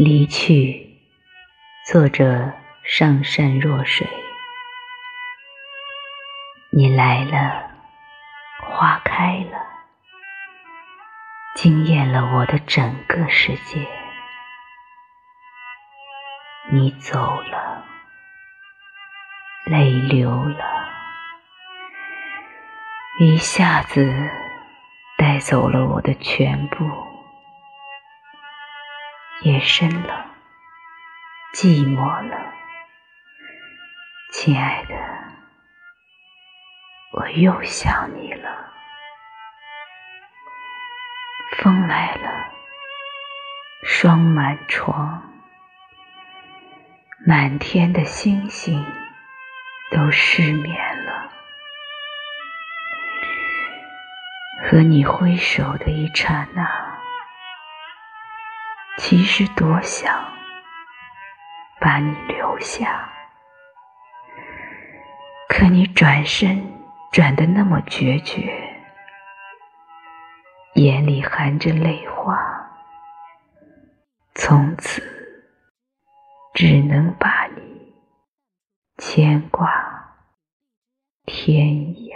离去，作者上善若水。你来了，花开了，惊艳了我的整个世界。你走了，泪流了，一下子带走了我的全部。夜深了，寂寞了，亲爱的，我又想你了。风来了，霜满窗，满天的星星都失眠了。和你挥手的一刹那。其实多想把你留下，可你转身转得那么决绝，眼里含着泪花，从此只能把你牵挂天涯。